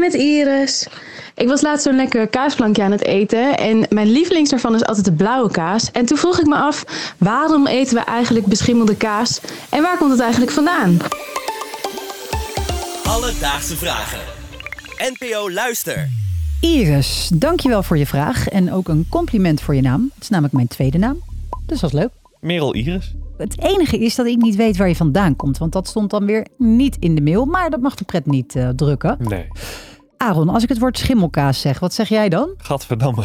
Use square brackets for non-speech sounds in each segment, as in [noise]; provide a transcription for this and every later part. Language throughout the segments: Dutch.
met Iris. Ik was laatst zo'n lekker kaasplankje aan het eten en mijn lievelings daarvan is altijd de blauwe kaas. En toen vroeg ik me af, waarom eten we eigenlijk beschimmelde kaas en waar komt het eigenlijk vandaan? Alledaagse vragen. NPO Luister. Iris, dankjewel voor je vraag en ook een compliment voor je naam. Het is namelijk mijn tweede naam, dus dat is leuk. Merel Iris. Het enige is dat ik niet weet waar je vandaan komt, want dat stond dan weer niet in de mail, maar dat mag de pret niet eh, drukken. Nee. Aaron, als ik het woord schimmelkaas zeg, wat zeg jij dan? Gadverdamme.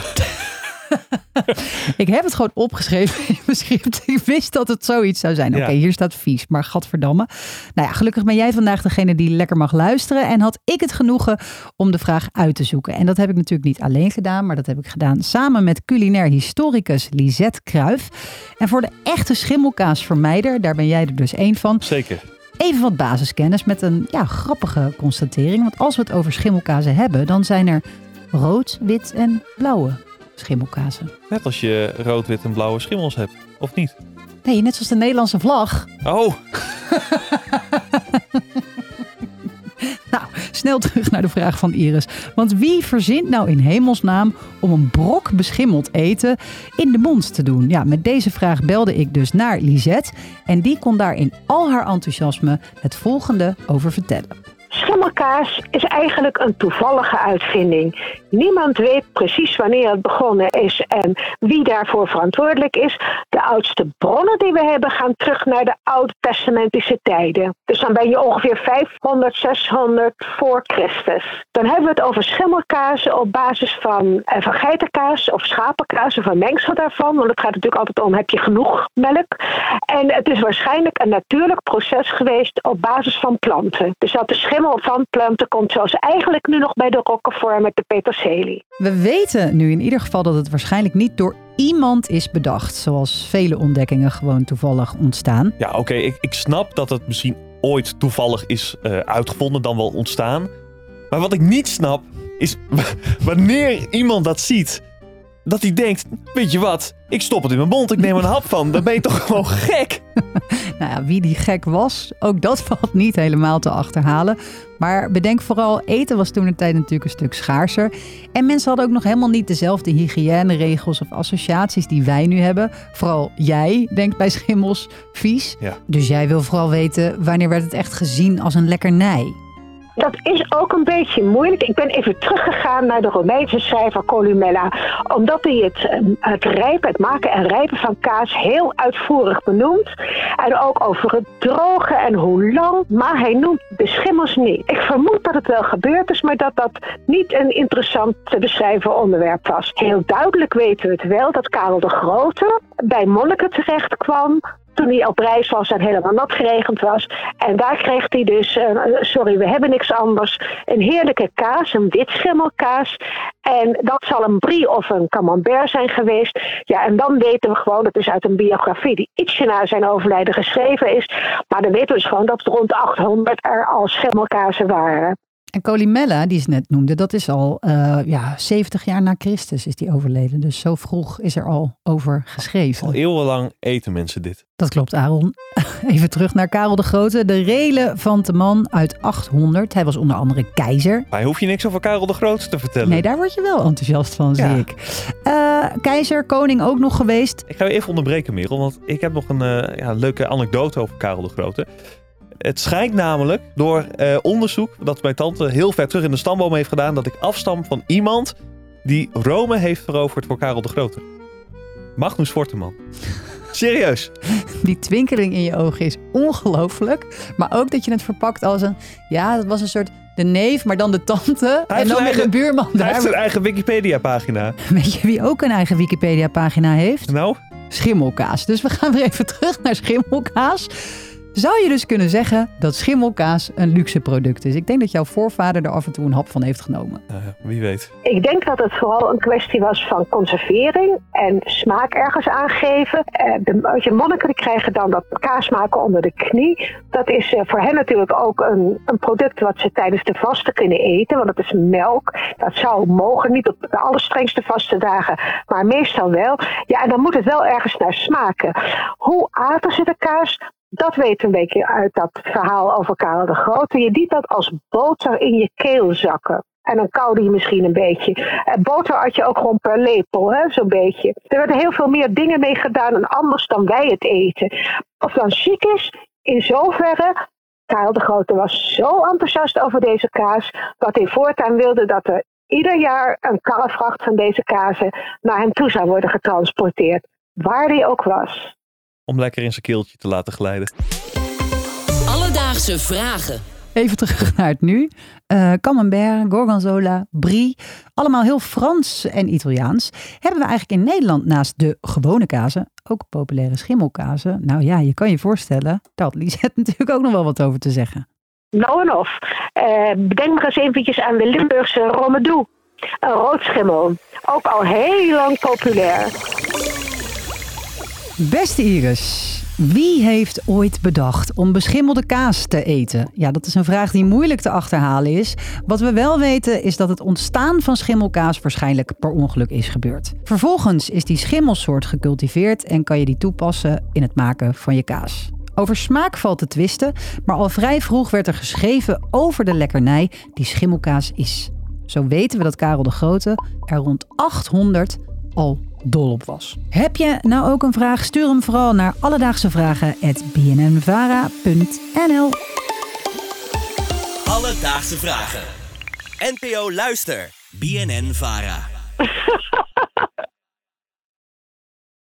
[laughs] Ik heb het gewoon opgeschreven in mijn script. Ik wist dat het zoiets zou zijn. Oké, Ja. hier staat vies, maar gadverdamme. Nou ja, gelukkig ben jij vandaag degene die lekker mag luisteren. En had ik het genoegen om de vraag uit te zoeken. En dat heb ik natuurlijk niet alleen gedaan, maar dat heb ik gedaan samen met culinair historicus Lisette Kruif. En voor de echte schimmelkaasvermijder, daar ben jij er dus één van. Zeker. Even wat basiskennis met een ja, grappige constatering. Want als we het over schimmelkazen hebben, dan zijn er rood, wit en blauwe schimmelkazen. Net als je rood, wit en blauwe schimmels hebt. Of niet? Nee, net zoals de Nederlandse vlag. Oh, [laughs] Nou, snel terug naar de vraag van Iris. Want wie verzint nou in hemelsnaam om een brok beschimmeld eten in de mond te doen? Ja, met deze vraag belde ik dus naar Lisette. En die kon daar in al haar enthousiasme het volgende over vertellen. Schimmelkaas is eigenlijk een toevallige uitvinding. Niemand weet precies wanneer het begonnen is en wie daarvoor verantwoordelijk is. De oudste bronnen die we hebben gaan terug naar de oud-testamentische tijden. Dus dan ben je ongeveer 500, 600 voor Christus. Dan hebben we het over schimmelkazen op basis van, eh, geitenkaas of schapenkaas of een mengsel daarvan. Want het gaat natuurlijk altijd om, heb je genoeg melk? En het is waarschijnlijk een natuurlijk proces geweest op basis van planten. Dus dat de schimmel van planten komt zoals eigenlijk nu nog bij de roquefort met de peterselie. We weten nu in ieder geval dat het waarschijnlijk niet door iemand is bedacht. Zoals vele ontdekkingen gewoon toevallig ontstaan. ja, oké. ik, ik snap dat het misschien ooit toevallig is eh, uitgevonden, dan wel ontstaan. Maar wat ik niet snap, is [laughs] wanneer iemand dat ziet, dat hij denkt, weet je wat, ik stop het in mijn mond, ik neem er een hap van. Dan ben je toch [laughs] gewoon gek? [laughs] Nou ja, wie die gek was, ook dat [laughs] valt niet helemaal te achterhalen. Maar bedenk vooral, eten was toen een tijd natuurlijk een stuk schaarser. En mensen hadden ook nog helemaal niet dezelfde hygiëneregels of associaties die wij nu hebben. Vooral jij denkt bij schimmels vies. Ja. Dus jij wil vooral weten, wanneer werd het echt gezien als een lekkernij? Dat is ook een beetje moeilijk. Ik ben even teruggegaan naar de Romeinse schrijver Columella. Omdat hij het, eh, het rijpen, het maken en rijpen van kaas heel uitvoerig benoemt. En ook over het drogen en hoe lang. Maar hij noemt de schimmels niet. Ik vermoed dat het wel gebeurd is, maar dat dat niet een interessant te beschrijven onderwerp was. Heel duidelijk weten we het wel dat Karel de Grote bij monniken terecht kwam toen hij op reis was en helemaal nat geregend was. En daar kreeg hij dus, eh, sorry, we hebben niks anders, een heerlijke kaas, een witschimmelkaas. En dat zal een brie of een camembert zijn geweest. Ja, en dan weten we gewoon, dat is uit een biografie die ietsje na zijn overlijden geschreven is. Maar dan weten we dus gewoon dat rond 800 er al schimmelkazen waren. En Colimella, die ze net noemde, dat is al eh, ja, 70 jaar na Christus is die overleden. Dus zo vroeg is er al over geschreven. Al eeuwenlang eten mensen dit. Dat klopt, Aaron. [laughs] Even terug naar Karel de Grote. De relevante man uit 800. Hij was onder andere keizer. Maar hoef je niks over Karel de Grote te vertellen. Nee, daar word je wel enthousiast van, Ja. zie ik. Eh, keizer, koning ook nog geweest. Ik ga je even onderbreken, Merel, want ik heb nog een eh, ja, leuke anekdote over Karel de Grote. Het schijnt namelijk door eh, onderzoek dat mijn tante heel ver terug in de stamboom heeft gedaan, dat ik afstam van iemand die Rome heeft veroverd voor Karel de Grote. Magnus Forteman. [laughs] Serieus. Die twinkeling in je ogen is ongelooflijk. Maar ook dat je het verpakt als een... Ja, dat was een soort de neef, maar dan de tante. en dan weer de buurman Hij heeft zijn eigen Wikipedia-pagina. [laughs] Weet je wie ook een eigen Wikipedia-pagina heeft? Nou, schimmelkaas. Dus we gaan weer even terug naar schimmelkaas. Zou je dus kunnen zeggen dat schimmelkaas een luxe product is? Ik denk dat jouw voorvader er af en toe een hap van heeft genomen. ja, wie weet. Ik denk dat het vooral een kwestie was van conservering en smaak ergens aangeven. Eh, de, je, monniken krijgen dan dat kaas maken onder de knie. Dat is eh, voor hen natuurlijk ook een, een product wat ze tijdens de vasten kunnen eten. Want het is melk. Dat zou mogen, niet op de allerstrengste vaste dagen, maar meestal wel. Ja, en dan moet het wel ergens naar smaken. Hoe aten ze de kaas? Dat weet een beetje uit dat verhaal over Karel de Grote. Je liet dat als boter in je keel zakken. En dan koude je misschien een beetje. En boter had je ook gewoon per lepel, hè, zo'n beetje. Er werden heel veel meer dingen mee gedaan en anders dan wij het eten. Of dan chic is, in zoverre Karel de Grote was zo enthousiast over deze kaas dat hij voortaan wilde dat er ieder jaar een karrevracht van deze kazen naar hem toe zou worden getransporteerd, waar hij ook was. Om lekker in zijn keeltje te laten glijden. Alledaagse vragen. Even terug [laughs] naar het nu. Eh camembert, gorgonzola, brie, allemaal heel Frans en Italiaans. Hebben we eigenlijk in Nederland naast de gewone kazen ook populaire schimmelkazen? Nou ja, je kan je voorstellen, daar had Lisette [laughs] natuurlijk ook nog wel wat over te zeggen. Nou en of. Eh, bedenk maar eens eventjes aan de Limburgse Romedoe. Een roodschimmel. Ook al heel lang populair. Beste Iris, wie heeft ooit bedacht om beschimmelde kaas te eten? Ja, dat is een vraag die moeilijk te achterhalen is. Wat we wel weten is dat het ontstaan van schimmelkaas waarschijnlijk per ongeluk is gebeurd. Vervolgens is die schimmelsoort gecultiveerd en kan je die toepassen in het maken van je kaas. Over smaak valt te twisten, maar al vrij vroeg werd er geschreven over de lekkernij die schimmelkaas is. Zo weten we dat Karel de Grote er rond 800 al dol op was. Heb je nou ook een vraag? Stuur hem vooral naar alledaagsevragen.bnnvara.nl Alledaagse vragen. NPO Luister. BNN Vara. [laughs]